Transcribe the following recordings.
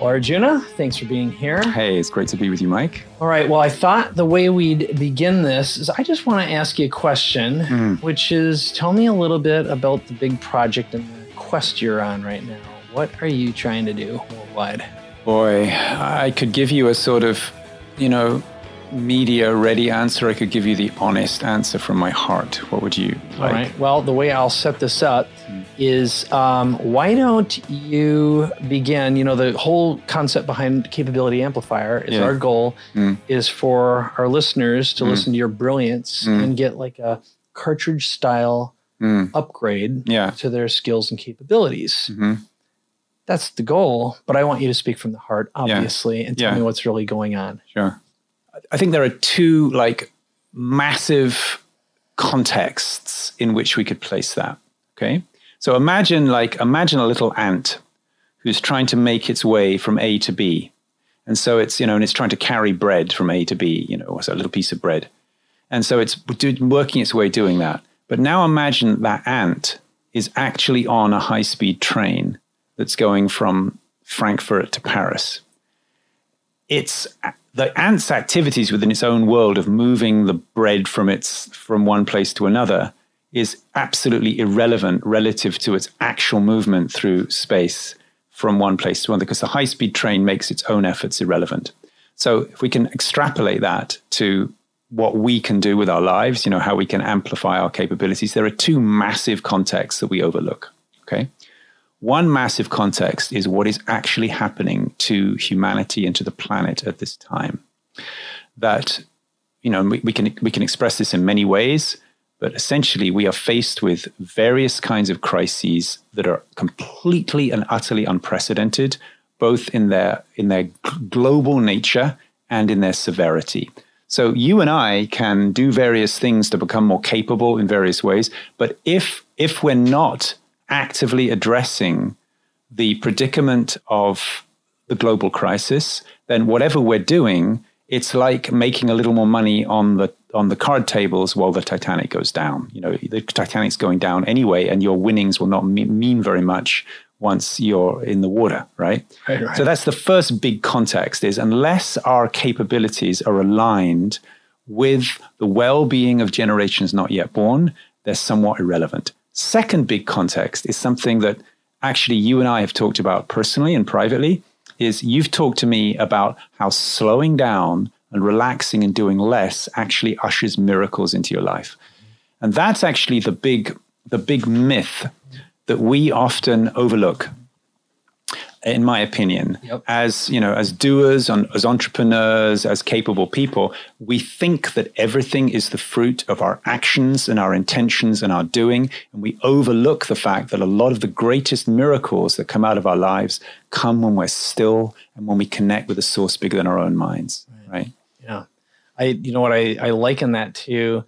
Arjuna, thanks for being here. Hey, it's great to be with you, Mike. All right. Well, I thought the way we'd begin this is I just want to ask you a question, Mm. which is tell me a little bit about the big project and the quest you're on right now. What are you trying to do worldwide? Boy, I could give you a sort of, you know, media ready answer. I could give you the honest answer from my heart. What would you like? All right. Well, the way I'll set this up is um, why don't you begin? You know, the whole concept behind Capability Amplifier is Yeah. our goal Mm. is for our listeners to listen to your brilliance Mm. and get like a cartridge style Mm. upgrade Yeah. to their skills and capabilities. hmm That's the goal, but I want you to speak from the heart, Yeah. obviously, and tell Yeah. me what's really going on. Sure. I think there are two like massive contexts in which we could place that. Okay. So imagine like imagine a little ant who's trying to make its way from A to B. And so it's, you know, and it's trying to carry bread from A to B, you know, so a little piece of bread. And so it's working its way doing that. But now imagine that ant is actually on a high speed train that's going from Frankfurt to Paris it's the ant's activities within its own world of moving the bread from its from one place to another is absolutely irrelevant relative to its actual movement through space from one place to another because the high speed train makes its own efforts irrelevant. So if we can extrapolate that to what we can do with our lives you know how we can amplify our capabilities there are two massive contexts that we overlook okay one massive context is what is actually happening to humanity and to the planet at this time. That, you know, we, we can we can express this in many ways, but essentially we are faced with various kinds of crises that are completely and utterly unprecedented, both in their in their global nature and in their severity. So you and I can do various things to become more capable in various ways, but if if we're not actively addressing the predicament of the global crisis, then whatever we're doing, it's like making a little more money on the on the card tables while the Titanic goes down. You know, the Titanic's going down anyway, and your winnings will not mean, mean very much once you're in the water, right? Right, right. So that's the first big context: is unless our capabilities are aligned with the well-being of generations not yet born, they're somewhat irrelevant. Second big context is something that actually you and I have talked about personally and privately is you've talked to me about how slowing down and relaxing and doing less actually ushers miracles into your life. And that's actually the big the big myth that we often overlook in my opinion, Yep. as you know, as doers, and as entrepreneurs, as capable people, we think that everything is the fruit of our actions and our intentions and our doing, and we overlook the fact that a lot of the greatest miracles that come out of our lives come when we're still and when we connect with a source bigger than our own minds. Right? Yeah. I you know what I, I liken that to,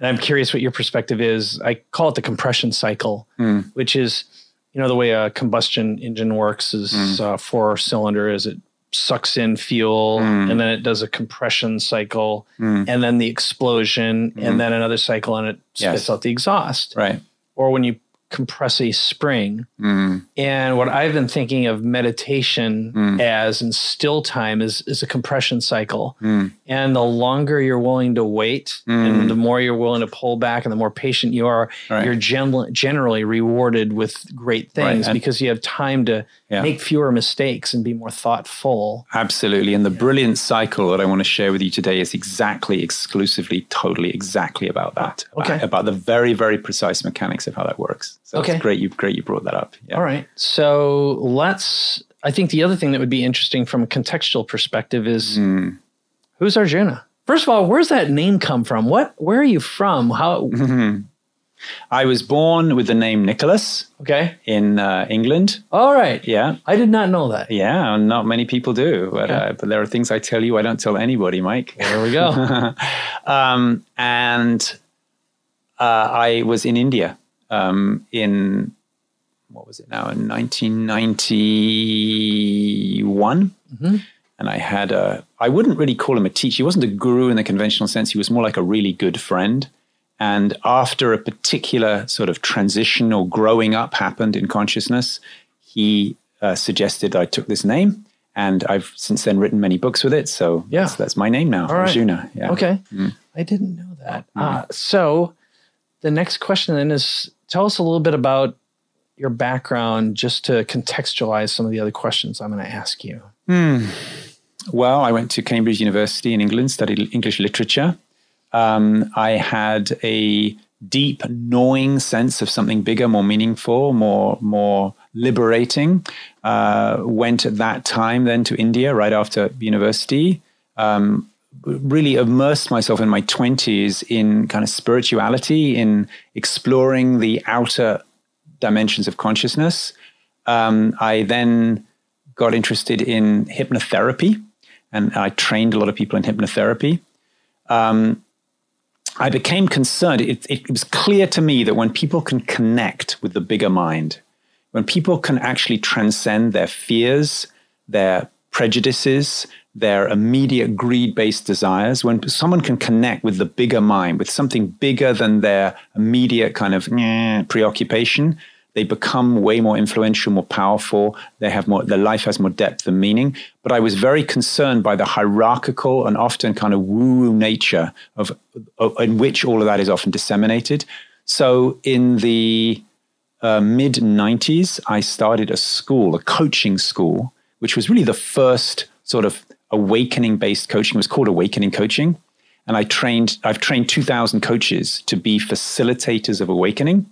and I'm curious what your perspective is. I call it the compression cycle, hmm. which is, you know, the way a combustion engine works is mm. uh, four cylinder is it sucks in fuel mm. and then it does a compression cycle mm. and then the explosion and then another cycle and it spits Yes. out the exhaust. Right. Or when you compress a spring. Mm. And what I've been thinking of meditation Mm. as in still time is is a compression cycle. Mm. And the longer you're willing to wait and the more you're willing to pull back and the more patient you are, Right. you're gen- generally rewarded with great things and- because you have time to Yeah. make fewer mistakes and be more thoughtful. Absolutely. And the brilliant cycle that I want to share with you today is exactly, exclusively, totally, exactly about that. Okay. About, about the very, very precise mechanics of how that works. So Okay. it's great you great you brought that up. Yeah. All right. So let's I think the other thing that would be interesting from a contextual perspective is Mm. who's Arjuna? First of all, where's that name come from? What where are you from? How I was born with the name Nicholas okay. in uh, England. All right. Yeah. I did not know that. Yeah, not many people do, but, Okay. uh, but there are things I tell you I don't tell anybody, Mike. There we go. um, and uh, I was in India um, in what was it now in 1991, Mhm. and I had a I wouldn't really call him a teacher. He wasn't a guru in the conventional sense. He was more like a really good friend, And after a particular sort of transition or growing up happened in consciousness, he uh, suggested I took this name. And I've since then written many books with it. So Yeah. that's, that's my name now, All right. Arjuna. Yeah. Okay. Mm. I didn't know that. Uh, so the next question then is tell us a little bit about your background just to contextualize some of the other questions I'm going to ask you. Well, I went to Cambridge University in England, studied English literature. Um, I had a deep gnawing sense of something bigger, more meaningful, more more liberating. Uh, went at that time then to India right after university. Um, really immersed myself in my twenties in kind of spirituality, in exploring the outer dimensions of consciousness. Um, I then got interested in hypnotherapy, and I trained a lot of people in hypnotherapy. Um, I became concerned. It, it was clear to me that when people can connect with the bigger mind, when people can actually transcend their fears, their prejudices, their immediate greed based desires, when someone can connect with the bigger mind, with something bigger than their immediate kind of preoccupation, they become way more influential, more powerful. They have more, their life has more depth and meaning. But I was very concerned by the hierarchical and often kind of woo-woo nature of, of in which all of that is often disseminated. So in the uh, mid 90s, I started a school, a coaching school, which was really the first sort of awakening based coaching. It was called Awakening Coaching. And I trained, I've trained 2,000 coaches to be facilitators of awakening.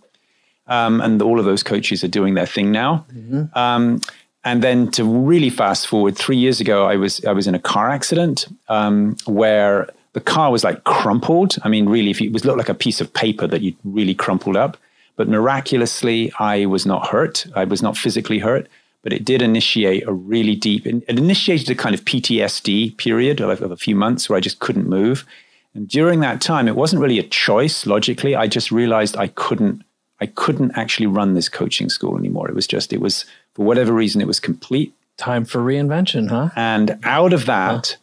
Um, and all of those coaches are doing their thing now. Um, and then to really fast forward, three years ago, I was I was in a car accident um, where the car was like crumpled. I mean, really, if it was looked like a piece of paper that you really crumpled up. But miraculously, I was not hurt. I was not physically hurt, but it did initiate a really deep. It initiated a kind of PTSD period of, of a few months where I just couldn't move. And during that time, it wasn't really a choice logically. I just realized I couldn't I couldn't actually run this coaching school anymore. It was just, it was, for whatever reason, it was complete. Time for reinvention, huh? And out of that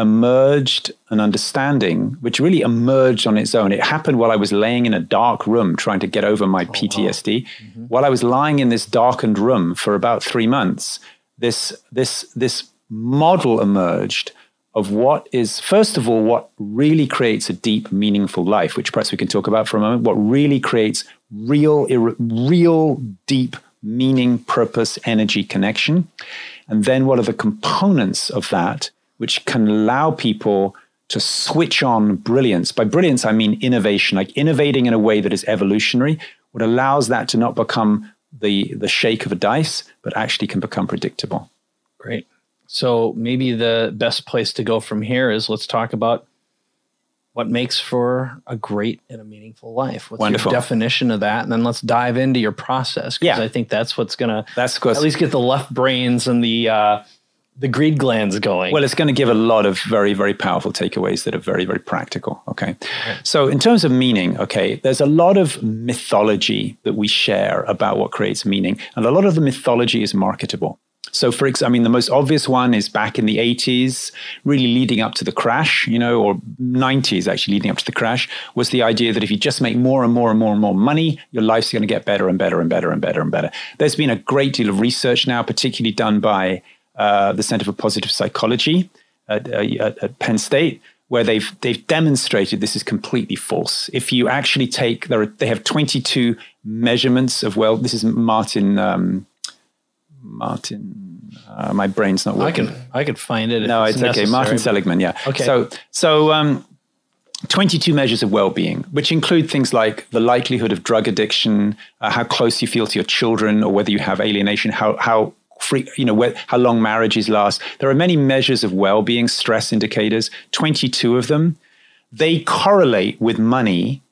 emerged an understanding, which really emerged on its own. It happened while I was laying in a dark room trying to get over my oh, PTSD. Mm-hmm. While I was lying in this darkened room for about three months, this, this, this model emerged of what is, first of all, what really creates a deep, meaningful life, which perhaps we can talk about for a moment, what really creates real, ir- real, deep meaning, purpose, energy connection. And then what are the components of that which can allow people to switch on brilliance? By brilliance, I mean innovation, like innovating in a way that is evolutionary, what allows that to not become the, the shake of a dice, but actually can become predictable. Great. So maybe the best place to go from here is let's talk about what makes for a great and a meaningful life. What's Wonderful. your definition of that? And then let's dive into your process. Because Yeah. I think that's what's gonna That's of course at least get the left brains and the uh, the greed glands going. Well, it's going to give a lot of very, very powerful takeaways that are very, very practical. Okay. So, in terms of meaning, okay, there's a lot of mythology that we share about what creates meaning, and a lot of the mythology is marketable. So, for example, I mean, the most obvious one is back in the 80s, really leading up to the crash, you know, or 90s actually leading up to the crash, was the idea that if you just make more and more and more and more money, your life's going to get better and better and better and better and better. There's been a great deal of research now, particularly done by uh, the Center for Positive Psychology at, uh, at, at Penn State, where they've they've demonstrated this is completely false. If you actually take there, are, they have 22 measurements of well, this is Martin um, Martin. Uh, my brain's not working. I can I could find it. No, it's, okay. Martin. Seligman, yeah. Okay. So, so um, 22 measures of well-being, which include things like the likelihood of drug addiction, uh, how close you feel to your children, or whether you have alienation, how how free, you know, where, how long marriages last. There are many measures of well-being, stress indicators. 22 of them. They correlate with money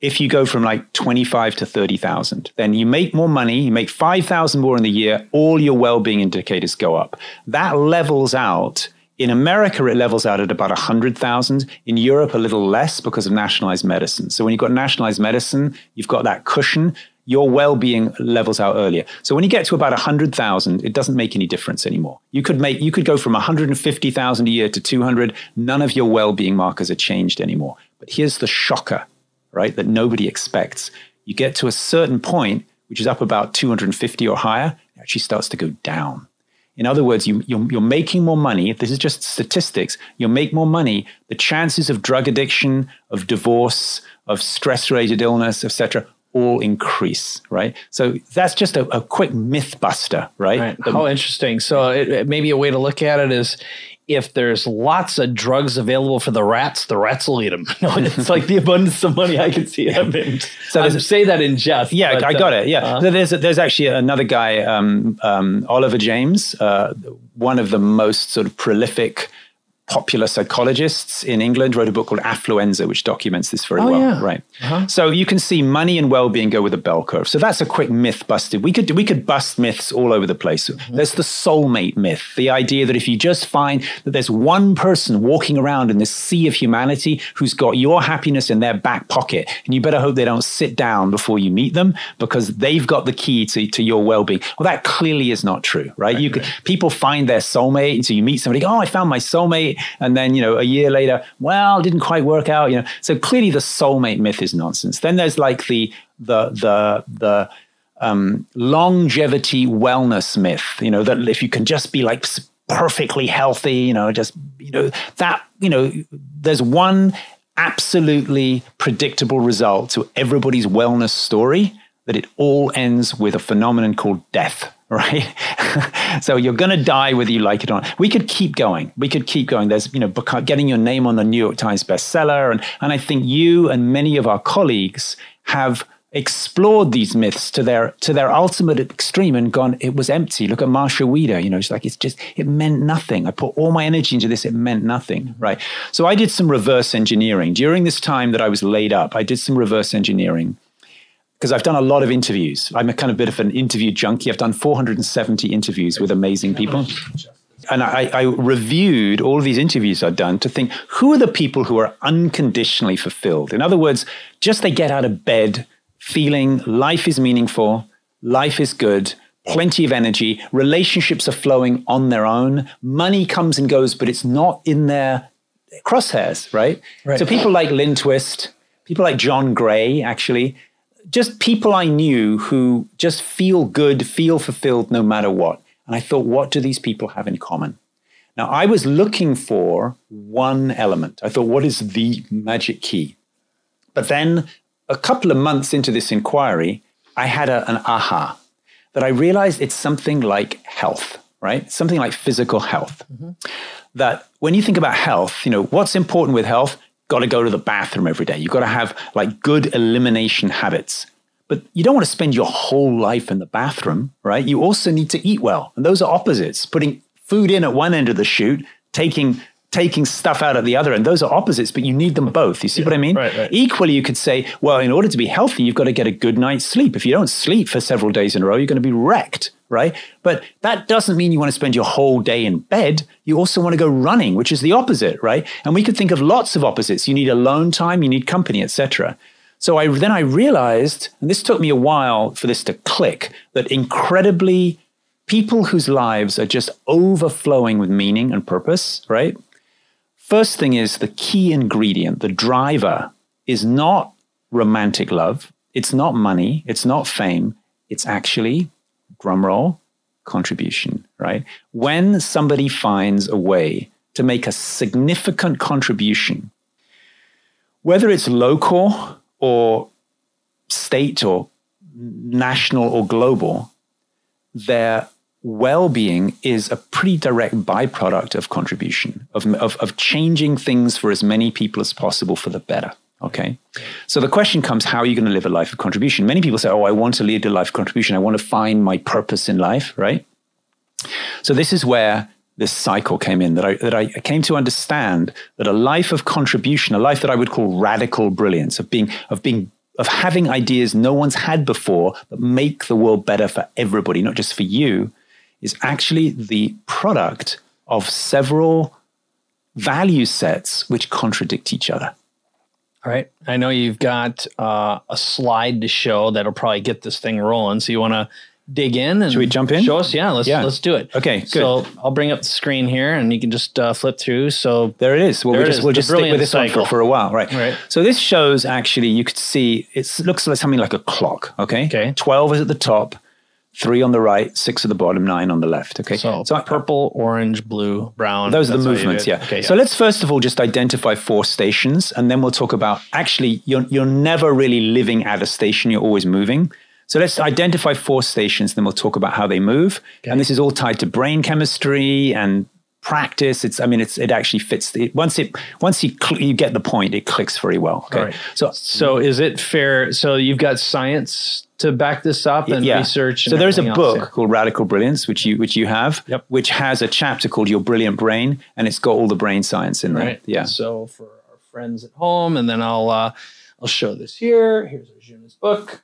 if you go from like 25 to 30,000, then you make more money, you make 5,000 more in the year, all your well-being indicators go up. That levels out. In America, it levels out at about 100,000. In Europe, a little less because of nationalized medicine. So when you've got nationalized medicine, you've got that cushion. Your well-being levels out earlier. So when you get to about 100,000, it doesn't make any difference anymore. You could make, you could go from 150,000 a year to 200. None of your well-being markers are changed anymore. But here's the shocker right? That nobody expects. You get to a certain point, which is up about 250 or higher, it actually starts to go down. In other words, you, you're, you're making more money. If this is just statistics, you'll make more money. The chances of drug addiction, of divorce, of stress-related illness, etc., all increase, right? So that's just a, a quick myth buster, right? right. How interesting. So it, it, maybe a way to look at it is if there's lots of drugs available for the rats, the rats will eat them. No, it's like the abundance of money I can see happening. So I say that in jest. Yeah, but, I got uh, it. Yeah, uh, there's there's actually another guy, um, um, Oliver James, uh, one of the most sort of prolific popular psychologists in England wrote a book called Affluenza, which documents this very oh, well. Yeah. Right. Uh-huh. So you can see money and well-being go with a bell curve. So that's a quick myth busted. We could we could bust myths all over the place. Mm-hmm. There's the soulmate myth, the idea that if you just find that there's one person walking around in this sea of humanity who's got your happiness in their back pocket, and you better hope they don't sit down before you meet them because they've got the key to, to your well-being. Well, that clearly is not true, right? right you right. Could, people find their soulmate, and so you meet somebody, oh, I found my soulmate and then you know a year later well didn't quite work out you know. So clearly the soulmate myth is nonsense. Then there's like the the the the um, longevity wellness myth you know that if you can just be like perfectly healthy you know just you know that you know there's one absolutely predictable result to everybody's wellness story that it all ends with a phenomenon called death right? so you're going to die whether you like it or not. We could keep going. We could keep going. There's, you know, getting your name on the New York Times bestseller. And, and I think you and many of our colleagues have explored these myths to their to their ultimate extreme and gone it was empty look at Marcia Wieder you know it's like it's just it meant nothing i put all my energy into this it meant nothing right so i did some reverse engineering during this time that i was laid up i did some reverse engineering because I've done a lot of interviews. I'm a kind of bit of an interview junkie. I've done 470 interviews with amazing people. And I, I, reviewed all of these interviews I'd done to think who are the people who are unconditionally fulfilled? In other words, just they get out of bed feeling life is meaningful, life is good, plenty of energy, relationships are flowing on their own, money comes and goes, but it's not in their crosshairs, right? right. So people like Lynn Twist, people like John Gray, actually, just people I knew who just feel good, feel fulfilled no matter what. And I thought, what do these people have in common? Now, I was looking for one element. I thought, what is the magic key? But then, a couple of months into this inquiry, I had a, an aha that I realized it's something like health, right? Something like physical health. Mm-hmm. That when you think about health, you know, what's important with health? Got to go to the bathroom every day. You've got to have like good elimination habits. But you don't want to spend your whole life in the bathroom, right? You also need to eat well. And those are opposites. Putting food in at one end of the chute, taking taking stuff out at the other end. Those are opposites, but you need them both. You see yeah, what I mean? Right, right. Equally, you could say, well, in order to be healthy, you've got to get a good night's sleep. If you don't sleep for several days in a row, you're going to be wrecked, right? But that doesn't mean you want to spend your whole day in bed. You also want to go running, which is the opposite, right? And we could think of lots of opposites. You need alone time, you need company, etc. So I then I realized, and this took me a while for this to click, that incredibly people whose lives are just overflowing with meaning and purpose, right? First thing is the key ingredient, the driver, is not romantic love. It's not money. It's not fame. It's actually, drumroll, contribution, right? When somebody finds a way to make a significant contribution, whether it's local or state or national or global, their well-being is a pretty direct byproduct of contribution of, of, of changing things for as many people as possible for the better okay. So the question comes how are you going to live a life of contribution? Many people say oh i want to lead a life of contribution. I want to find my purpose in life right? So this is where this cycle came in that I, that I came to understand that a life of contribution, a life that I would call radical brilliance, of being, of being of having ideas no one's had before that make the world better for everybody, not just for you, is actually the product of several value sets which contradict each other. All right. I know you've got uh, a slide to show that'll probably get this thing rolling. So you want to dig in and Should we jump in? Show us, yeah. Let's Yeah. let's do it. Okay, good. So I'll bring up the screen here, and you can just uh, flip through. So There it is. Well, we'll just, is, we'll the just stick with this one cycle. for, for a while, right? Right. So this shows actually, you could see it looks like something like a clock. Okay. Okay. Twelve is at the top, three on the right, six at the bottom, nine on the left. Okay. so, so purple, orange, blue, brown. those are the That's how you do movements, yeah. Okay. So yeah. let's first of all just identify four stations, and then we'll talk about actually you're you're never really living at a station; you're always moving. So let's identify four stations, then we'll talk about how they move. And this is all tied to brain chemistry and practice. It's I mean, it's it actually fits. It, once it once you cl- you get the point, it clicks very well. Okay. Right. So So is it fair? So you've got science to back this up and research. And so there's a book else, called Radical Brilliance, which you which you have, Yep. which has a chapter called Your Brilliant Brain, and it's got all the brain science in yeah. there. Yeah. So for our friends at home, and then I'll uh, I'll show this here. Here's Arjuna's book.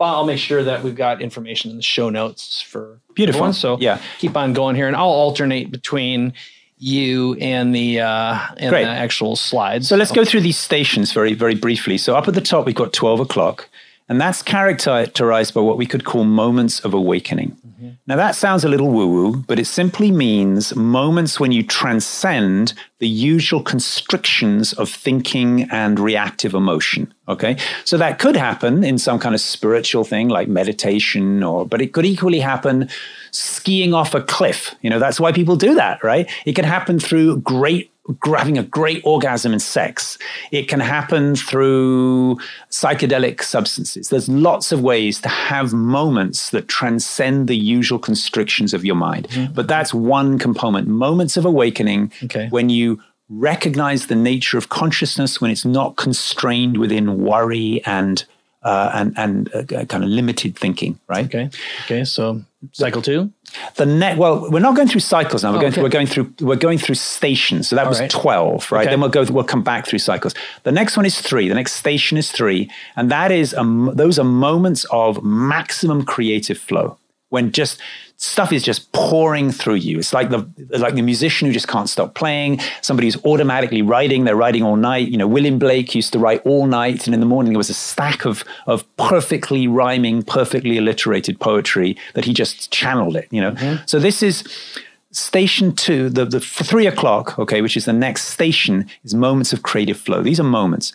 I'll make sure that we've got information in the show notes for Beautiful. everyone. So Yeah. keep on going here, and I'll alternate between you and the uh, and Great. the actual slides. So let's go through these stations very, very briefly. So up at the top, we've got 12 o'clock, and that's characterized by what we could call moments of awakening. Mm-hmm. Now, that sounds a little woo woo, but it simply means moments when you transcend the usual constrictions of thinking and reactive emotion. Okay. So that could happen in some kind of spiritual thing like meditation, or, but it could equally happen skiing off a cliff. You know, that's why people do that, right? It can happen through great having a great orgasm in sex. It can happen through psychedelic substances. There's lots of ways to have moments that transcend the usual constrictions of your mind. Mm-hmm. But that's one component. Moments of awakening Okay. when you recognize the nature of consciousness when it's not constrained within worry and uh, and and uh, kind of limited thinking, right? okay. Okay. So cycle two. The net. Well, we're not going through cycles now. We're Oh, going. okay. We're going through. We're going through stations. So that was right. twelve, right? Okay. Then we'll go. We'll come back through cycles. The next one is three. The next station is three, and that is um, those are moments of maximum creative flow when just stuff is just pouring through you. It's like the like the musician who just can't stop playing. Somebody who's automatically writing. They're writing all night. You know, William Blake used to write all night, and in the morning there was a stack of of perfectly rhyming, perfectly alliterated poetry that he just channeled it. You know, mm-hmm. so this is. Station two, the, the three o'clock, okay, which is the next station, is moments of creative flow. These are moments.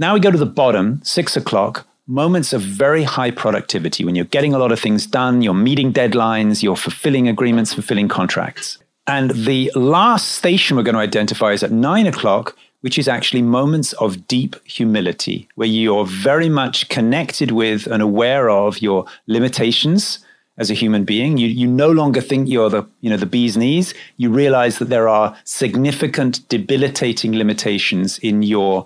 Now we go to the bottom, six o'clock, moments of very high productivity when you're getting a lot of things done, you're meeting deadlines, you're fulfilling agreements, fulfilling contracts. And the last station we're going to identify is at nine o'clock, which is actually moments of deep humility, where you're very much connected with and aware of your limitations as a human being. You, you no longer think you're the, you know, the bee's knees. You realize that there are significant debilitating limitations in your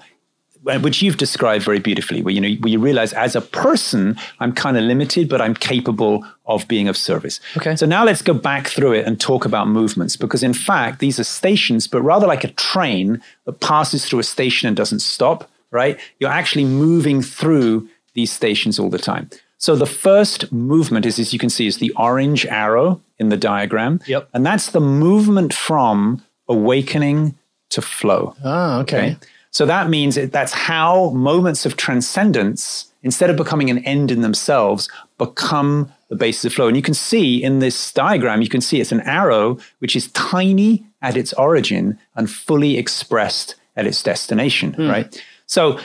which you've described very beautifully, where you know where you realize as a person I'm kind of limited, but I'm capable of being of service. Okay. So now let's go back through it and talk about movements, because in fact these are stations, but rather like a train that passes through a station and doesn't stop. Right? You're actually moving through these stations all the time. So the first movement is, as you can see, is the orange arrow in the diagram. Yep. And that's the movement from awakening to flow. Oh, okay. Okay. So that means that that's how moments of transcendence, instead of becoming an end in themselves, become the basis of flow. And you can see in this diagram, you can see it's an arrow which is tiny at its origin and fully expressed at its destination, hmm. right? So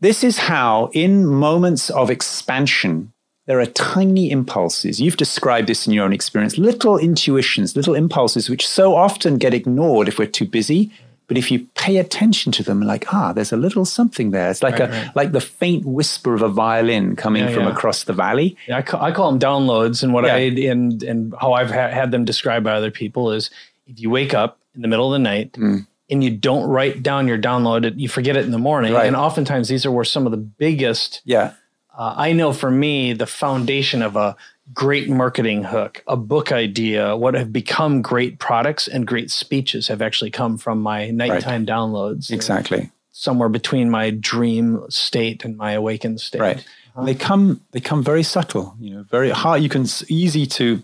this is how, in moments of expansion, there are tiny impulses. You've described this in your own experience little intuitions, little impulses, which so often get ignored if we're too busy. But if you pay attention to them, like, ah, there's a little something there. It's like a like the faint whisper of a violin coming Yeah, from yeah. across the valley. Yeah, I call, I call them downloads, and what. I and and how I've ha- had them described by other people is if you wake up in the middle of the night Mm. and you don't write down your download, you forget it in the morning, Right. and oftentimes these are where some of the biggest. Yeah. Uh, I know for me, the foundation of a great marketing hook, a book idea, what have become great products and great speeches have actually come from my nighttime downloads. Exactly. Somewhere between my dream state and my awakened state. Right. Uh-huh. They come they come very subtle, you know, very hard. You can easy to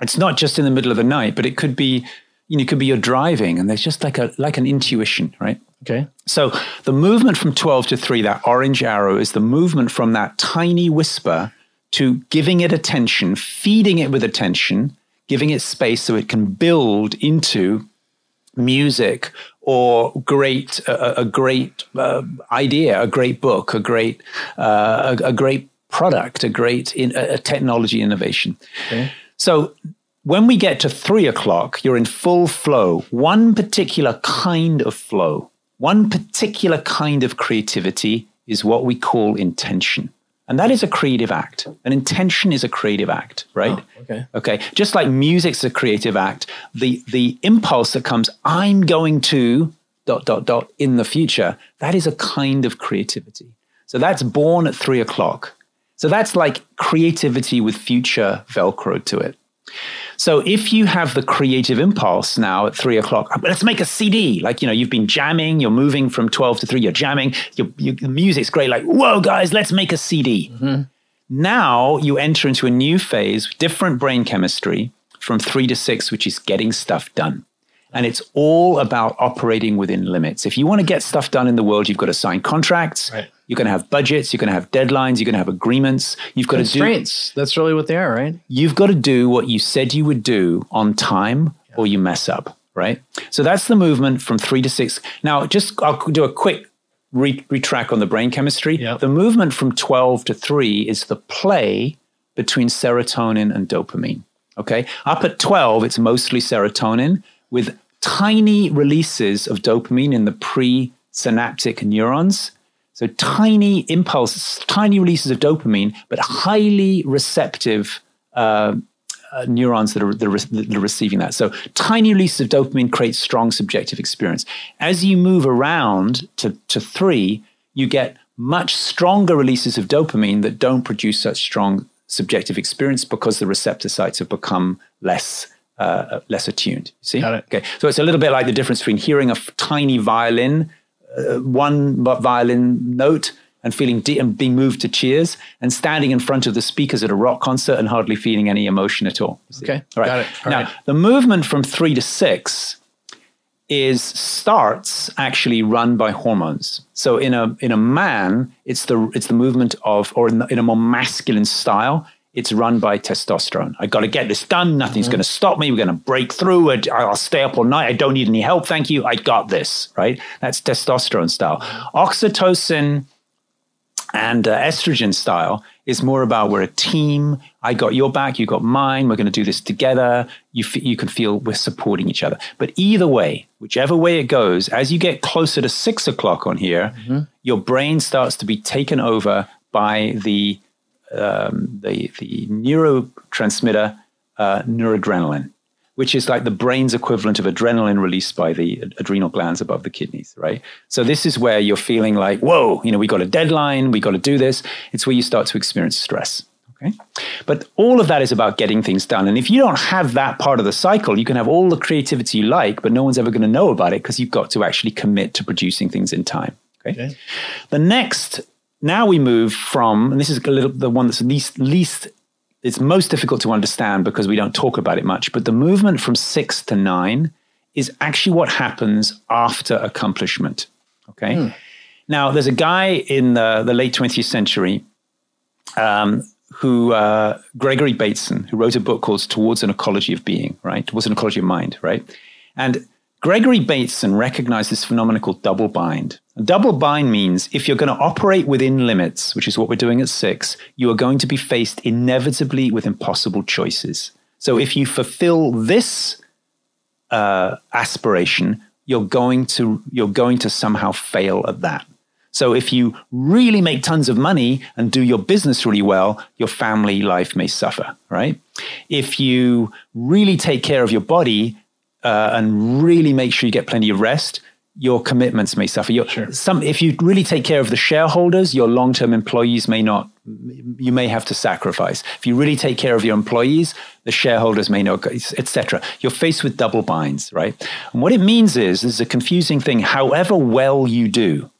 it's not just in the middle of the night, but it could be, you know, it could be you're driving and there's just like a like an intuition, right? Okay. So the movement from 12 to 3, that orange arrow, is the movement from that tiny whisper to giving it attention, feeding it with attention, giving it space so it can build into music or great a, a great uh, idea, a great book, a great uh, a, a, great product, a great in, a technology innovation. Okay. So when we get to three o'clock, you're in full flow. One particular kind of flow, one particular kind of creativity is what we call intention. And that is a creative act. An intention is a creative act, right? Oh, okay. Okay. Just like music's a creative act, the the impulse that comes, I'm going to dot dot dot in the future, that is a kind of creativity. So that's born at three o'clock. So that's like creativity with future Velcro to it. So if you have the creative impulse now at three o'clock, let's make a CD. Like, you know, you've been jamming, you're moving from 12 to three, you're jamming, your, your the music's great. Like, whoa, guys, let's make a CD. Mm-hmm. Now you enter into a new phase, different brain chemistry from three to six, which is getting stuff done. And it's all about operating within limits. If you want to get stuff done in the world, you've got to sign contracts. Right. You're going to have budgets. You're going to have deadlines. You're going to have agreements. You've got Constraints. to do. That's really what they are, right? You've got to do what you said you would do on time, yeah. or you mess up, right? So that's the movement from three to six. Now, just I'll do a quick re- retrack on the brain chemistry. Yep. The movement from 12 to three is the play between serotonin and dopamine. Okay. Up at 12, it's mostly serotonin with tiny releases of dopamine in the presynaptic neurons. So tiny impulses, tiny releases of dopamine, but highly receptive uh, uh, neurons that are, that, are, that are receiving that. So tiny releases of dopamine create strong subjective experience. As you move around to, to three, you get much stronger releases of dopamine that don't produce such strong subjective experience because the receptor sites have become less uh, less attuned. See? Okay. So it's a little bit like the difference between hearing a f- tiny violin, uh, one violin note, and feeling de- and being moved to cheers, and standing in front of the speakers at a rock concert and hardly feeling any emotion at all. Okay. All right. Got it. All now, right. the movement from three to six is starts actually run by hormones. So in a in a man, it's the it's the movement of, or in, in a more masculine style, it's run by testosterone. I got to get this done. Nothing's mm-hmm. going to stop me. We're going to break through. I'll stay up all night. I don't need any help. Thank you. I got this. Right. That's testosterone style. Oxytocin and uh, estrogen style is more about we're a team. I got your back. You got mine. We're going to do this together. You, f- you can feel we're supporting each other. But either way, whichever way it goes, as you get closer to six o'clock on here, mm-hmm. your brain starts to be taken over by the um, the, the neurotransmitter uh, noradrenaline, which is like the brain's equivalent of adrenaline released by the adrenal glands above the kidneys, right? So this is where you're feeling like, whoa, you know, we got a deadline, we got to do this. It's where you start to experience stress. Okay. But all of that is about getting things done. And if you don't have that part of the cycle, you can have all the creativity you like, but no one's ever going to know about it because you've got to actually commit to producing things in time. Okay? okay. The next now we move from, and this is a little the one that's least least it's most difficult to understand because we don't talk about it much, but the movement from six to nine is actually what happens after accomplishment. Okay. Hmm. Now, there's a guy in the, the late 20th century um, who, uh, Gregory Bateson, who wrote a book called Towards an Ecology of Being, right? Towards an Ecology of Mind, right? And Gregory Bateson recognized this phenomenon called double bind. Double bind means if you're going to operate within limits, which is what we're doing at six, you are going to be faced inevitably with impossible choices. So if you fulfill this uh, aspiration, you're going to you're going to somehow fail at that. So if you really make tons of money and do your business really well, your family life may suffer, right? If you really take care of your body uh, and really make sure you get plenty of rest, your commitments may suffer. Your, sure. Some, if you really take care of the shareholders, your long-term employees may not. You may have to sacrifice. If you really take care of your employees, the shareholders may not, etc. You're faced with double binds, right? And what it means is, this is a confusing thing. However well you do,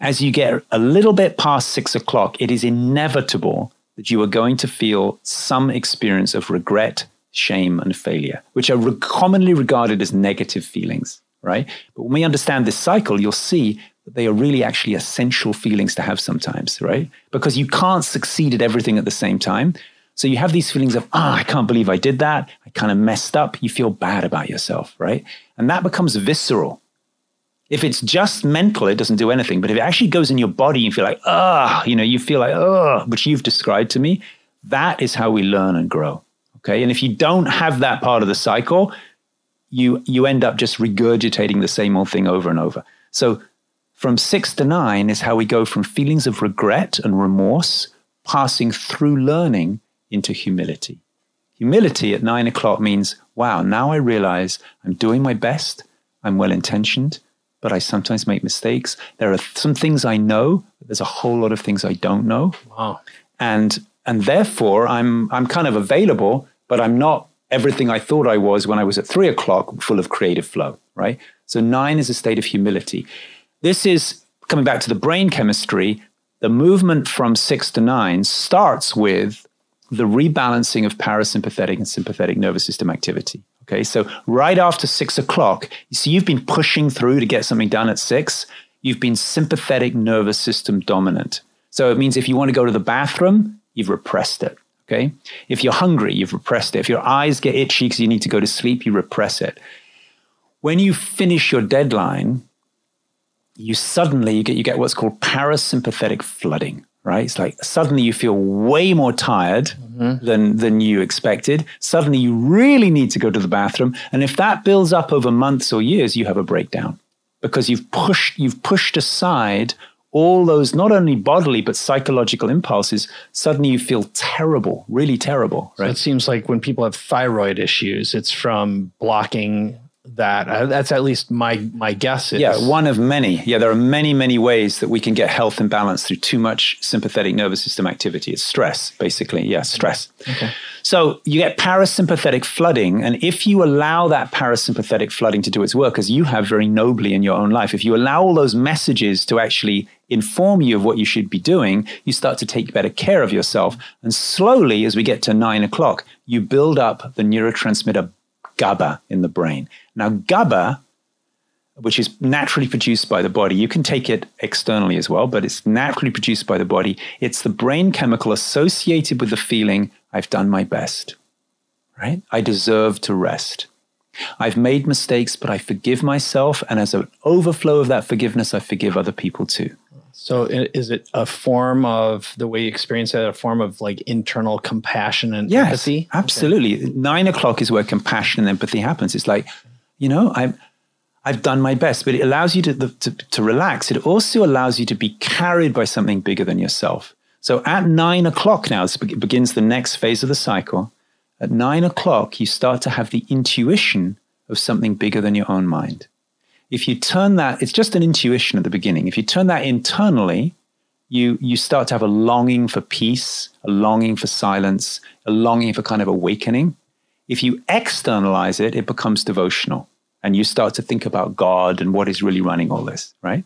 as you get a little bit past six o'clock, it is inevitable that you are going to feel some experience of regret, shame, and failure, which are commonly regarded as negative feelings right? But when we understand this cycle, you'll see that they are really actually essential feelings to have sometimes, right? Because you can't succeed at everything at the same time. So you have these feelings of, ah, oh, I can't believe I did that. I kind of messed up. You feel bad about yourself, right? And that becomes visceral. If it's just mental, it doesn't do anything. But if it actually goes in your body, you feel like, ah, you know, you feel like, oh, which you've described to me, that is how we learn and grow. Okay. And if you don't have that part of the cycle, you you end up just regurgitating the same old thing over and over. So from six to nine is how we go from feelings of regret and remorse, passing through learning into humility. Humility at nine o'clock means, wow, now I realize I'm doing my best, I'm well intentioned, but I sometimes make mistakes. There are some things I know, there's a whole lot of things I don't know. Wow. And and therefore I'm I'm kind of available, but I'm not everything I thought I was when I was at three o'clock, full of creative flow, right? So nine is a state of humility. This is coming back to the brain chemistry. The movement from six to nine starts with the rebalancing of parasympathetic and sympathetic nervous system activity. Okay, so right after six o'clock, you see, you've been pushing through to get something done at six. You've been sympathetic nervous system dominant. So it means if you want to go to the bathroom, you've repressed it. Okay. If you're hungry, you've repressed it. If your eyes get itchy because you need to go to sleep, you repress it. When you finish your deadline, you suddenly you get you get what's called parasympathetic flooding right it's like suddenly you feel way more tired mm-hmm. than than you expected suddenly you really need to go to the bathroom and if that builds up over months or years you have a breakdown because you've pushed you've pushed aside all those not only bodily but psychological impulses suddenly you feel terrible really terrible right so it seems like when people have thyroid issues it's from blocking that. Uh, that's at least my my guess. Is. Yeah, one of many. Yeah, there are many many ways that we can get health and balance through too much sympathetic nervous system activity. It's stress, basically. Yeah, stress. Okay. So you get parasympathetic flooding, and if you allow that parasympathetic flooding to do its work, as you have very nobly in your own life, if you allow all those messages to actually inform you of what you should be doing, you start to take better care of yourself. And slowly, as we get to nine o'clock, you build up the neurotransmitter GABA in the brain. Now, GABA, which is naturally produced by the body, you can take it externally as well, but it's naturally produced by the body. It's the brain chemical associated with the feeling, I've done my best, right? I deserve to rest. I've made mistakes, but I forgive myself. And as an overflow of that forgiveness, I forgive other people too. So is it a form of the way you experience it, a form of like internal compassion and yes, empathy? Absolutely. Okay. Nine o'clock is where compassion and empathy happens. It's like, you know, I'm I've done my best, but it allows you to, to, to relax. It also allows you to be carried by something bigger than yourself. So at nine o'clock now, this begins the next phase of the cycle. At nine o'clock, you start to have the intuition of something bigger than your own mind if you turn that, it's just an intuition at the beginning. If you turn that internally, you you start to have a longing for peace, a longing for silence, a longing for kind of awakening. If you externalize it, it becomes devotional. And you start to think about God and what is really running all this, right?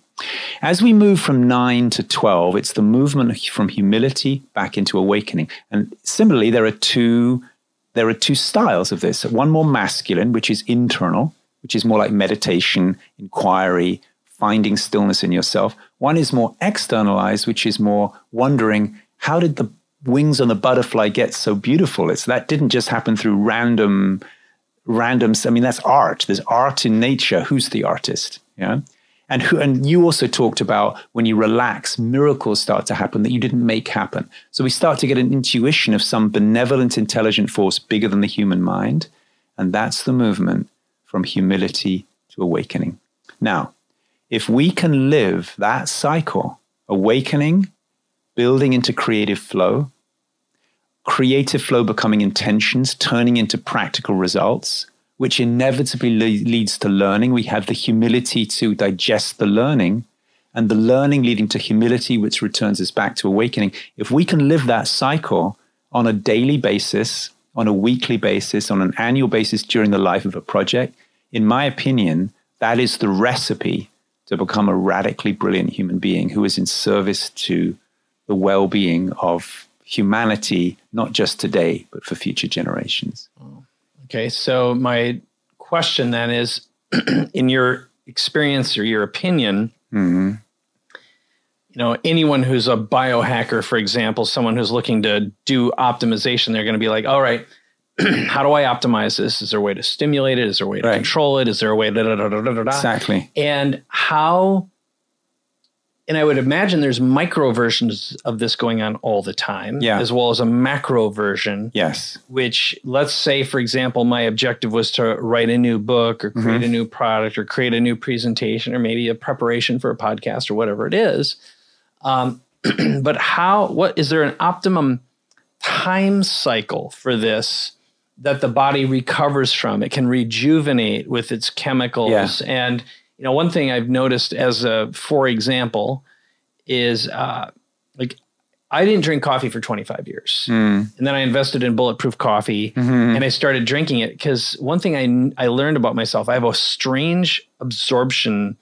As we move from nine to 12, it's the movement from humility back into awakening. And similarly, there are two, there are two styles of this. One more masculine, which is internal, which is more like meditation, inquiry, finding stillness in yourself. One is more externalized, which is more wondering how did the wings on the butterfly get so beautiful? It's that didn't just happen through random, random. I mean, that's art. There's art in nature. Who's the artist? Yeah. And who, and you also talked about when you relax, miracles start to happen that you didn't make happen. So we start to get an intuition of some benevolent, intelligent force bigger than the human mind. And that's the movement from humility to awakening. Now, if we can live that cycle, awakening, building into creative flow, creative flow becoming intentions, turning into practical results, which inevitably le- leads to learning. We have the humility to digest the learning, and the learning leading to humility, which returns us back to awakening. If we can live that cycle on a daily basis, on a weekly basis, on an annual basis during the life of a project, in my opinion, that is the recipe to become a radically brilliant human being who is in service to the well being of humanity, not just today, but for future generations. Okay, so my question then is in your experience or your opinion, mm-hmm. you know, anyone who's a biohacker, for example, someone who's looking to do optimization, they're going to be like, all right, how do I optimize this? Is there a way to stimulate it? Is there a way to Right. control it? Is there a way da, da, da, da, da, da, da? Exactly. And how and I would imagine there's micro versions of this going on all the time, Yeah. as well as a macro version, Yes. which let's say, for example, my objective was to write a new book or create a new product or create a new presentation or maybe a preparation for a podcast or whatever it is. Um, but how, what is there an optimum time cycle for this that the body recovers from? It can rejuvenate with its chemicals. And, you know, one thing I've noticed as a, for example, is uh, like I didn't drink coffee for 25 years. And then I invested in bulletproof coffee and I started drinking it because one thing I, I learned about myself, I have a strange absorption.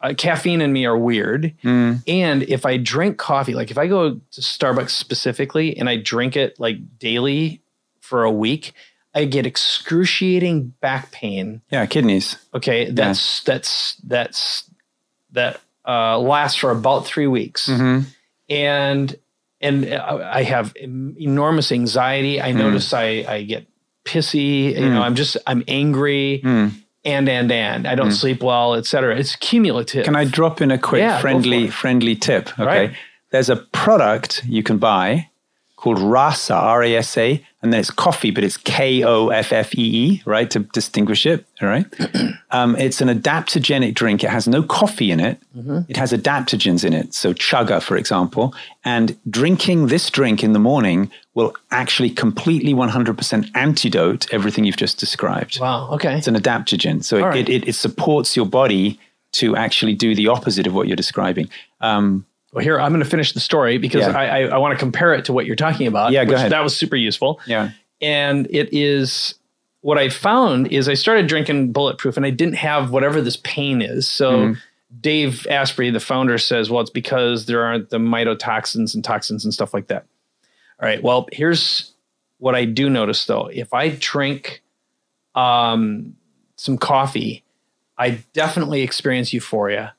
Uh, caffeine and me are weird. And if I drink coffee, like if I go to Starbucks specifically and I drink it like daily for a week, I get excruciating back pain. Yeah, kidneys. Okay. That's, that's, that's, that uh, lasts for about three weeks mm-hmm. and and I have enormous anxiety. I mm. notice I I get pissy. You know, mm. I'm just I'm angry, mm. and and and I don't sleep well, etc. It's cumulative. Can I drop in a quick Yeah, friendly friendly tip? Okay. Right. There's a product you can buy called Rasa, R A S A, and then it's coffee, but it's K O F F E E, right, to distinguish it. All right. um, it's an adaptogenic drink. It has no coffee in it. Mm-hmm. It has adaptogens in it. So chaga, for example. And drinking this drink in the morning will actually completely 100% antidote everything you've just described. Wow. Okay. It's an adaptogen. So it, right. it, it supports your body to actually do the opposite of what you're describing. Um, Well, here I'm going to finish the story because Yeah. I, I, I want to compare it to what you're talking about. Yeah, go which ahead. That was super useful. yeah. and it is what I found is I started drinking bulletproof and I didn't have whatever this pain is. So Mm-hmm. Dave Asprey, the founder, says, well, it's because there aren't the mycotoxins and toxins and stuff like that. All right. Well, here's what I do notice though. If I drink um, some coffee, I definitely experience euphoria.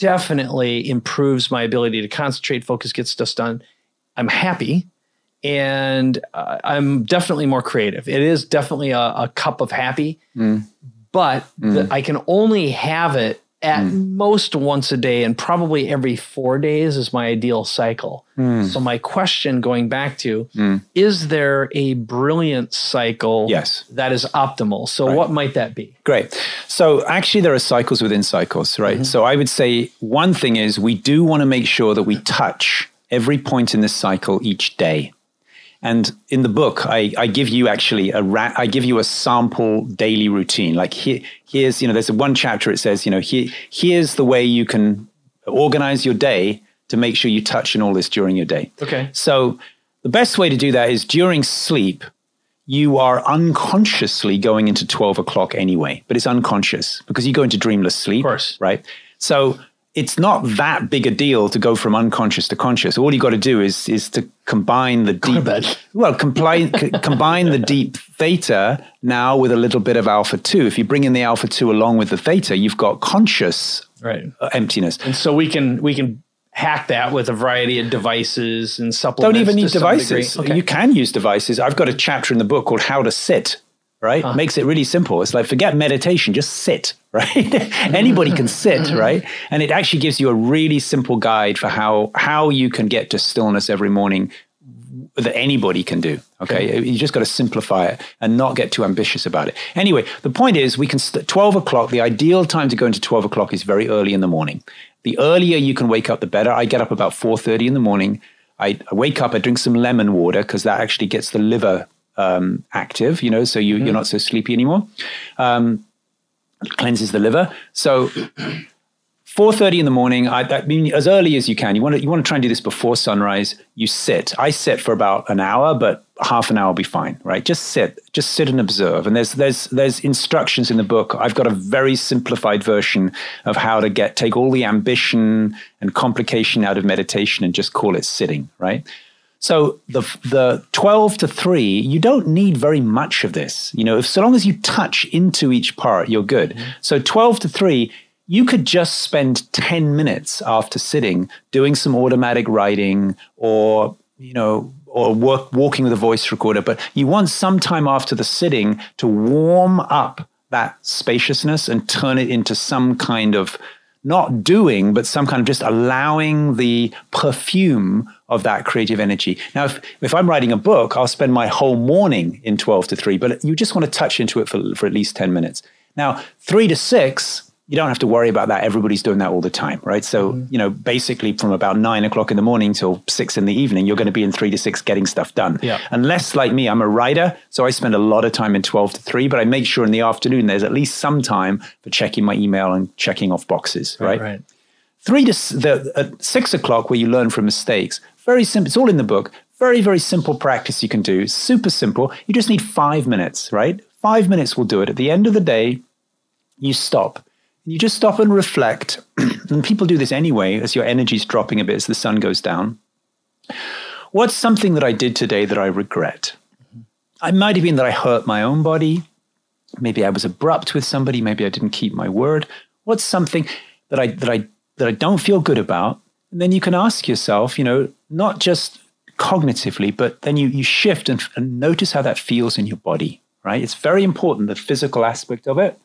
Definitely improves my ability to concentrate, focus, get stuff done. I'm happy and uh, I'm definitely more creative. It is definitely a, a cup of happy, but the, I can only have it at hmm. most once a day and probably every four days is my ideal cycle. Hmm. So, my question going back to hmm. is there a brilliant cycle Yes. that is optimal? So, what might that be? Great. So actually, there are cycles within cycles, right? Mm-hmm. So I would say one thing is we do want to make sure that we touch every point in this cycle each day. And in the book, I, I give you actually a ra- I give you a sample daily routine. Like here, here's you know, there's a one chapter. It says you know, here, here's the way you can organize your day to make sure you touch on all this during your day. Okay. So the best way to do that is during sleep, you are unconsciously going into 12 o'clock anyway, but it's unconscious because you go into dreamless sleep. Of course. Right. So it's not that big a deal to go from unconscious to conscious. All you got to do is is to combine the deep well, compli- c- combine the deep theta now with a little bit of alpha two. If you bring in the alpha two along with the theta, you've got conscious Right. uh, emptiness. And so we can we can hack that with a variety of devices and supplements. don't even need devices. Okay. You can use devices. I've got a chapter in the book called How to Sit, right? Uh-huh. Makes it really simple. It's like forget meditation, just sit, right? Anybody can sit, mm-hmm. right? And it actually gives you a really simple guide for how how you can get to stillness every morning that anybody can do. Okay. You just got to simplify it and not get too ambitious about it. Anyway, the point is we can st- 12 o'clock, the ideal time to go into 12 o'clock is very early in the morning. The earlier you can wake up, the better. I get up about 4.30 in the morning. I, I wake up, I drink some lemon water because that actually gets the liver um, active, you know, so you, you're not so sleepy anymore. Um, cleanses the liver. So 4.30 in the morning I, I mean as early as you can. You want to you want to try and do this before sunrise. You sit. I sit for about an hour but half an hour will be fine right? Just sit. Just sit and observe. And there's there's there's instructions in the book. I've got a very simplified version of how to get take all the ambition and complication out of meditation and just call it sitting right so the the 12 to 3, you don't need very much of this. You know, if so long as you touch into each part, you're good. Mm-hmm. So 12 to 3, you could just spend 10 minutes after sitting doing some automatic writing or, you know, or work, walking with a voice recorder, but you want some time after the sitting to warm up that spaciousness and turn it into some kind of not doing, but some kind of just allowing the perfume of that creative energy. Now, if, if I'm writing a book, I'll spend my whole morning in 12 to 3, but you just want to touch into it for, for at least 10 minutes. Now, 3 to 6, you don't have to worry about that. Everybody's doing that all the time, right? So, mm-hmm. you know, basically from about nine o'clock in the morning till six in the evening, you're going to be in three to six getting stuff done. Yeah. Unless, like me, I'm a writer, so I spend a lot of time in 12 to three, but I make sure in the afternoon there's at least some time for checking my email and checking off boxes, right? Right. right. Three to the, at six o'clock, where you learn from mistakes, very simple. It's all in the book. Very, very simple practice you can do. Super simple. You just need five minutes, right? Five minutes will do it. At the end of the day, you stop you just stop and reflect. and people do this anyway as your energy's dropping a bit as the sun goes down. What's something that I did today that I regret? Mm-hmm. It might have been that I hurt my own body. Maybe I was abrupt with somebody. Maybe I didn't keep my word. What's something that I that I that I don't feel good about? And then you can ask yourself, you know, not just cognitively, but then you you shift and, and notice how that feels in your body. Right? It's very important the physical aspect of it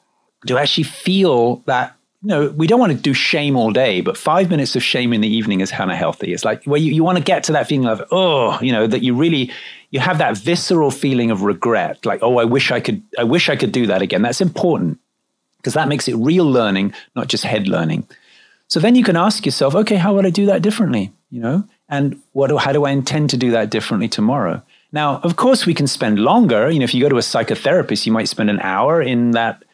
to actually feel that you know, we don't want to do shame all day, but five minutes of shame in the evening is kind of healthy. It's like where you, you want to get to that feeling of, oh, you know, that you really, you have that visceral feeling of regret. Like, oh, I wish I could, I wish I could do that again. That's important because that makes it real learning, not just head learning. So then you can ask yourself, okay, how would I do that differently? You know, and what, how do I intend to do that differently tomorrow? Now, of course, we can spend longer. You know, if you go to a psychotherapist, you might spend an hour in that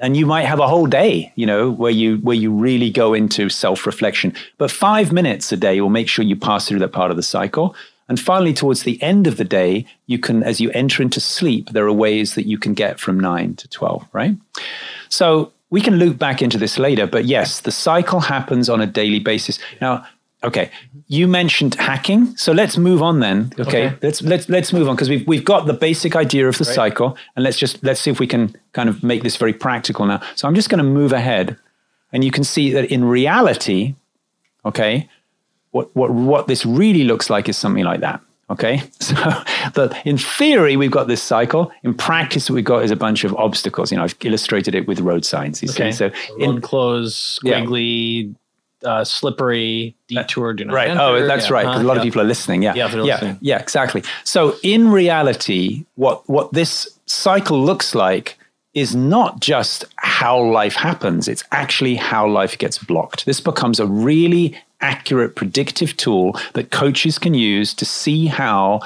and you might have a whole day you know where you where you really go into self-reflection. But five minutes a day will make sure you pass through that part of the cycle. And finally towards the end of the day you can as you enter into sleep there are ways that you can get from 9 to 12 right? So we can loop back into this later but yes the cycle happens on a daily basis. Now Okay, you mentioned hacking, so let's move on then. Okay, okay. let's let's let's move on because we've we've got the basic idea of the right. cycle, and let's just let's see if we can kind of make this very practical now. So I'm just going to move ahead, and you can see that in reality, okay, what what what this really looks like is something like that. Okay, so that in theory we've got this cycle. In practice, what we've got is a bunch of obstacles. You know, I've illustrated it with road signs. You okay. see, so in close, squiggly. Yeah uh, slippery detour. Do not right. Enter. Oh, that's yeah. right. Because a lot yeah. of people are listening. Yeah. Yeah. Yeah. yeah. Exactly. So in reality, what what this cycle looks like is not just how life happens. It's actually how life gets blocked. This becomes a really accurate predictive tool that coaches can use to see how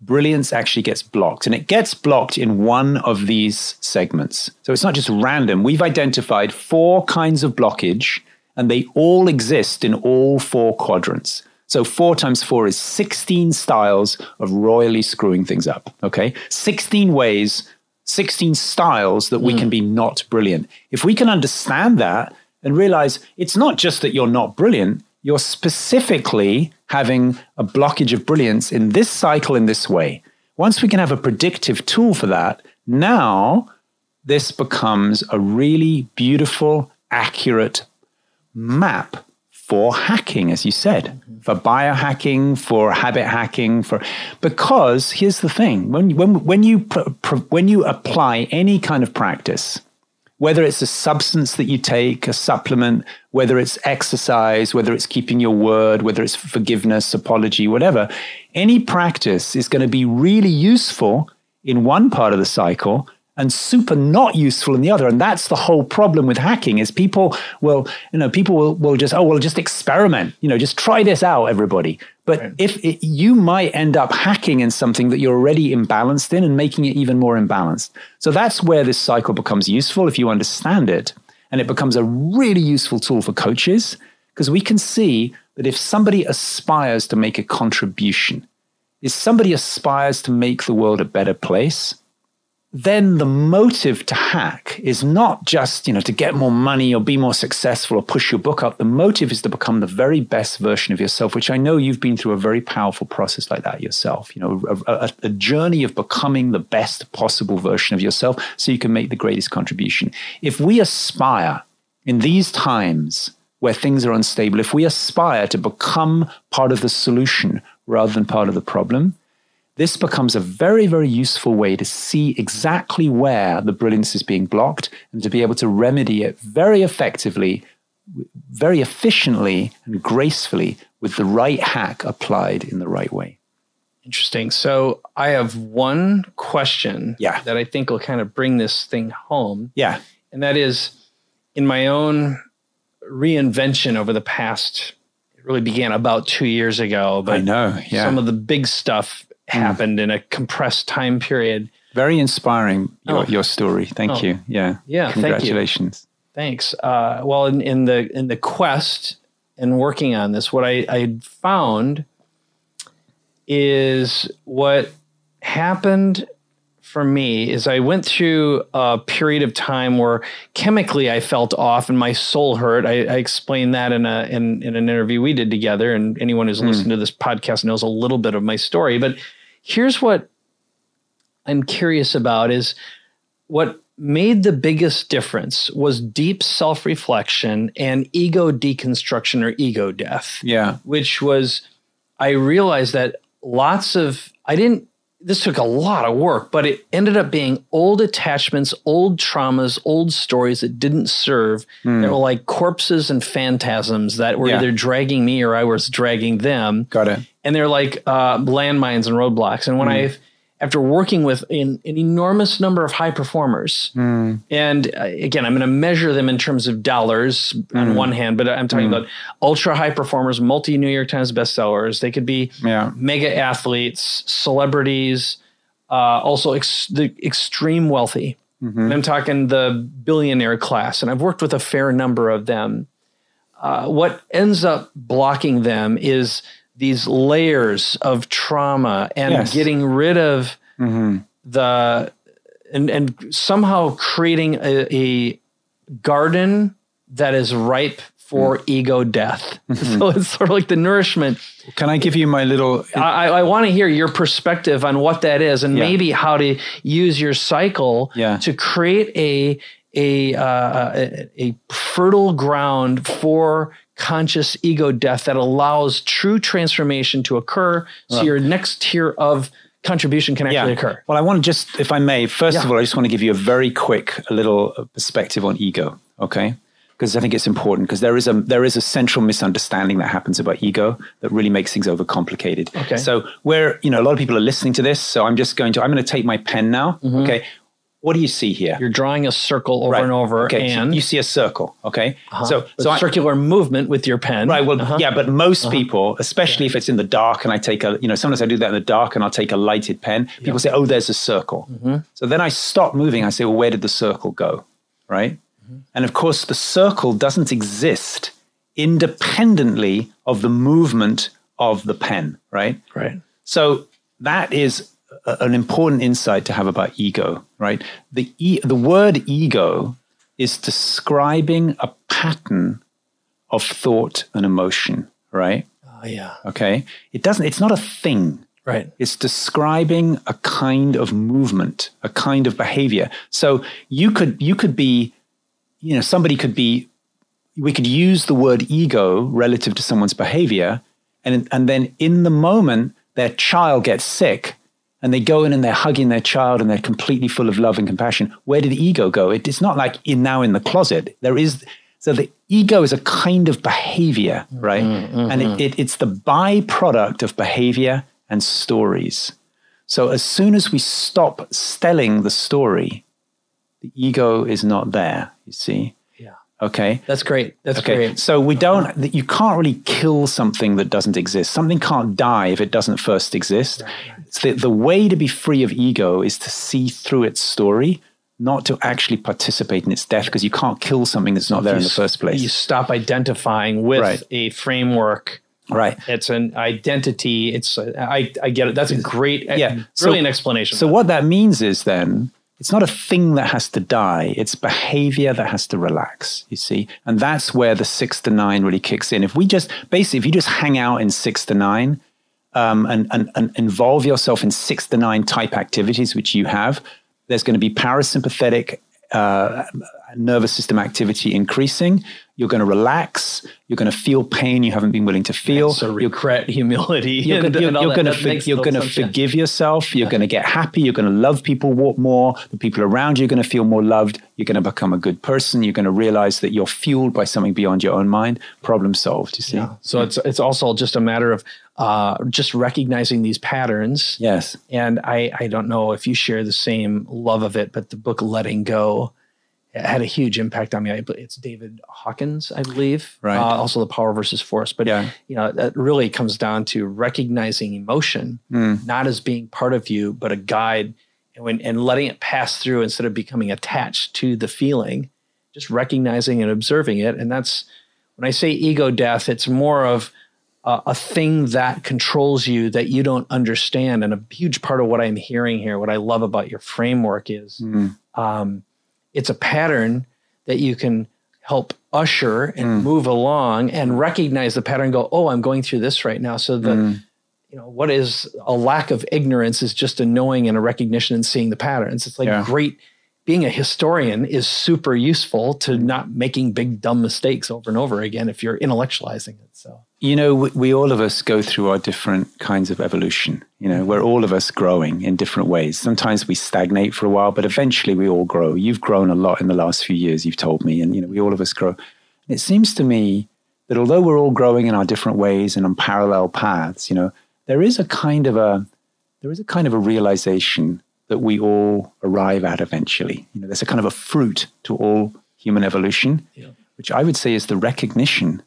brilliance actually gets blocked. And it gets blocked in one of these segments. So it's not just random. We've identified four kinds of blockage and they all exist in all four quadrants. So four times four is 16 styles of royally screwing things up. Okay. 16 ways, 16 styles that we mm. can be not brilliant. If we can understand that and realize it's not just that you're not brilliant, you're specifically having a blockage of brilliance in this cycle in this way. Once we can have a predictive tool for that, now this becomes a really beautiful, accurate map for hacking, as you said, for biohacking, for habit hacking, for because here's the thing: when when when you when you apply any kind of practice, whether it's a substance that you take, a supplement, whether it's exercise, whether it's keeping your word, whether it's forgiveness, apology, whatever, any practice is going to be really useful in one part of the cycle and super not useful in the other. And that's the whole problem with hacking is people will, you know, people will, will just, oh, well, just experiment, you know, just try this out, everybody. But right. if it, you might end up hacking in something that you're already imbalanced in and making it even more imbalanced. So that's where this cycle becomes useful if you understand it. And it becomes a really useful tool for coaches because we can see that if somebody aspires to make a contribution, if somebody aspires to make the world a better place, then the motive to hack is not just you know to get more money or be more successful or push your book up. The motive is to become the very best version of yourself which i know you've been through a very powerful process like that yourself you know a, a, a journey of becoming the best possible version of yourself so you can make the greatest contribution. If we aspire in these times where things are unstable, if we aspire to become part of the solution rather than part of the problem, this becomes a very, very useful way to see exactly where the brilliance is being blocked and to be able to remedy it very effectively, very efficiently, and gracefully with the right hack applied in the right way. Interesting. So I have one question yeah. that I think will kind of bring this thing home. Yeah. And that is in my own reinvention over the past it really began about two years ago. But I know, yeah. Some of the big stuff happened mm. in a compressed time period. Very inspiring your, oh. your story. Thank oh. you. Yeah. Yeah. Congratulations. Thank Thanks. Uh, well, in, in the in the quest and working on this, what I, I found is what happened for me is I went through a period of time where chemically I felt off and my soul hurt. I, I explained that in a in, in an interview we did together, and anyone who's mm. listened to this podcast knows a little bit of my story. But here's what I'm curious about: is what made the biggest difference was deep self reflection and ego deconstruction or ego death. Yeah, which was I realized that lots of I didn't this took a lot of work, but it ended up being old attachments, old traumas, old stories that didn't serve. Mm. That were like corpses and phantasms that were yeah. either dragging me or I was dragging them. Got it. And they're like uh, landmines and roadblocks. And when mm. I've after working with an, an enormous number of high performers. Mm. And uh, again, I'm going to measure them in terms of dollars mm. on hmm. one hand, but I'm talking mm. about ultra high performers, multi New York Times bestsellers. They could be yeah. mega athletes, celebrities, uh, also ex- the extreme wealthy. Mm-hmm. I'm talking the billionaire class, and I've worked with a fair number of them. Uh, what ends up blocking them is these layers of trauma and yes. getting rid of mm-hmm. the and and somehow creating a, a garden that is ripe for mm. ego death. Mm-hmm. So it's sort of like the nourishment. Can I give you my little? I, I want to hear your perspective on what that is, and yeah. maybe how to use your cycle yeah. to create a a, uh, a, a fertile ground for conscious ego death that allows true transformation to occur so your next tier of contribution can actually yeah. occur. Well, I want to just, if I may, first yeah. of all, I just want to give you a very quick a little perspective on ego, okay? Because I think it's important because there is a there is a central misunderstanding that happens about ego that really makes things overcomplicated. Okay. So where you know a lot of people are listening to this, so I'm just going to I'm going to take my pen now. Mm-hmm. Okay what do you see here? You're drawing a circle over right. and over, okay, and so you see a circle. Okay, uh-huh. so so circular I, movement with your pen. Right. Well, uh-huh. yeah, but most uh-huh. people, especially yeah. if it's in the dark, and I take a, you know, sometimes I do that in the dark, and I'll take a lighted pen. People yeah. say, "Oh, there's a circle." Mm-hmm. So then I stop moving. I say, "Well, where did the circle go?" Right. Mm-hmm. And of course, the circle doesn't exist independently of the movement of the pen. Right. Right. So that is an important insight to have about ego, right? The, e- the word ego is describing a pattern of thought and emotion, right? Oh, yeah. Okay. It doesn't, it's not a thing. Right. It's describing a kind of movement, a kind of behavior. So you could, you could be, you know, somebody could be, we could use the word ego relative to someone's behavior. And, and then in the moment, their child gets sick, and they go in and they're hugging their child and they're completely full of love and compassion. Where did the ego go? It, it's not like in now in the closet. There is so the ego is a kind of behavior, right? Mm-hmm. And it, it, it's the byproduct of behavior and stories. So as soon as we stop telling the story, the ego is not there. You see. Yeah. Okay. That's great. That's okay. great. So we don't, That you can't really kill something that doesn't exist. Something can't die if it doesn't first exist. Right, right. So the, the way to be free of ego is to see through its story, not to actually participate in its death because you can't kill something that's not there in the first place. You stop identifying with right. a framework. Right. It's an identity. It's, uh, I, I get it. That's a great, uh, yeah. brilliant so, explanation. So what that means is then, it's not a thing that has to die. It's behavior that has to relax, you see? And that's where the six to nine really kicks in. If we just, basically, if you just hang out in six to nine um, and, and, and involve yourself in six to nine type activities, which you have, there's going to be parasympathetic uh, nervous system activity increasing. You're going to relax. You're going to feel pain you haven't been willing to feel. So regret, humility. You're going and all that. to That makes you're going to yeah. forgive yourself. You're going to get happy. You're going to love people more. The people around you are going to feel more loved. You're going to become a good person. You're going to realize that you're fueled by something beyond your own mind. Problem solved. You see? Yeah. So it's it's also just a matter of uh, just recognizing these patterns. Yes. And I I don't know if you share the same love of it, but the book Letting Go had a huge impact on me. I, it's David Hawkins, I believe. Right. Uh, also, the Power versus Force. But Yeah. you know that really comes down to recognizing emotion Mm. not as being part of you, but a guide, and when and letting it pass through instead of becoming attached to the feeling, just recognizing and observing it. And that's when I say ego death, it's more of uh, a thing that controls you that you don't understand. And a huge part of what I'm hearing here, what I love about your framework is Mm. um, it's a pattern that you can help usher and move along and recognize the pattern go, oh, I'm going through this right now. So the Mm. you know what is a lack of ignorance is just a knowing and a recognition and seeing the patterns. It's like Yeah. great being a historian is super useful to not making big dumb mistakes over and over again if you're intellectualizing it. So You know, we, we all of us go through our different kinds of evolution. You know, we're all of us growing in different ways. Sometimes we stagnate for a while, but eventually we all grow. You've grown a lot in the last few years, you've told me, and you know, we all of us grow. It seems to me that although we're all growing in our different ways and on parallel paths, you know, there is a kind of a there is a kind of a realization that we all arrive at eventually. You know, there's a kind of a fruit to all human evolution, Yeah. which I would say is the recognition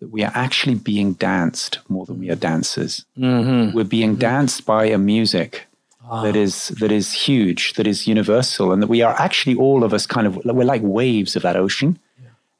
that we are actually being danced more than we are dancers. Mm-hmm. We're being mm-hmm. danced by a music ah. that is that is huge, that is universal, and that we are actually all of us kind of we're like waves of that ocean.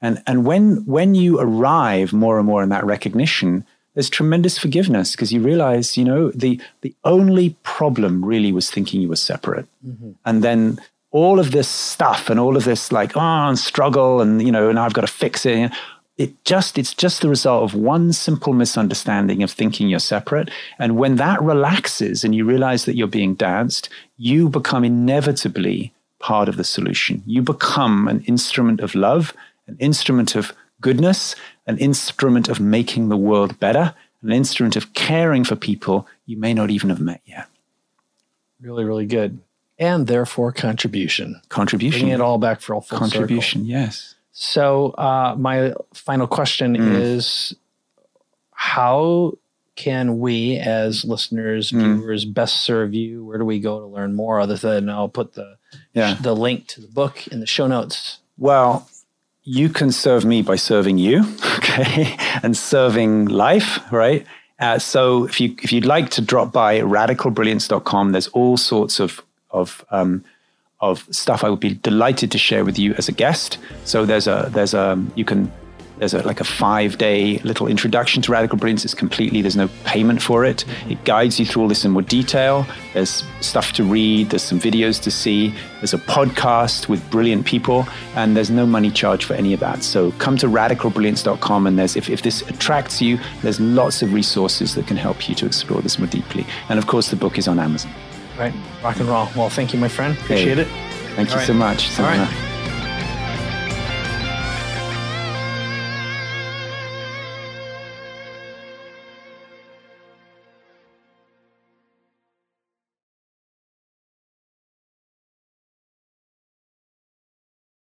And and when when you arrive more and more in that recognition, there's tremendous forgiveness because you realize, you know, the the only problem really was thinking you were separate. Mm-hmm. And then all of this stuff and all of this like, oh, and struggle and you know, and I've got to fix it. It just it's just the result of one simple misunderstanding of thinking you're separate. And when that relaxes and you realize that you're being danced, you become inevitably part of the solution. You become an instrument of love, an instrument of goodness, an instrument of making the world better, an instrument of caring for people you may not even have met yet. really, really good. And therefore contribution. Contribution. Bringing it all back for a full Contribution, circle. yes. So uh, my final question is how can we as listeners, viewers, best serve you? Where do we go to learn more other than I'll put the Yeah. the link to the book in the show notes. Well, you can serve me by serving you, okay, and serving life, right? Uh, so if you if you'd like to drop by radicalbrilliance.com, there's all sorts of of um, of stuff I would be delighted to share with you as a guest. So there's a there's a you can there's a like a five day little introduction to radical brilliance. It's completely there's no payment for it. It guides you through all this in more detail. There's stuff to read. There's some videos to see. There's a podcast with brilliant people, and there's no money charged for any of that. So come to radicalbrilliance.com, and there's if, if this attracts you, there's lots of resources that can help you to explore this more deeply. And of course, the book is on Amazon. Right. Rock and roll. Well, thank you, my friend. Appreciate it. Thank you All right. so much. All right.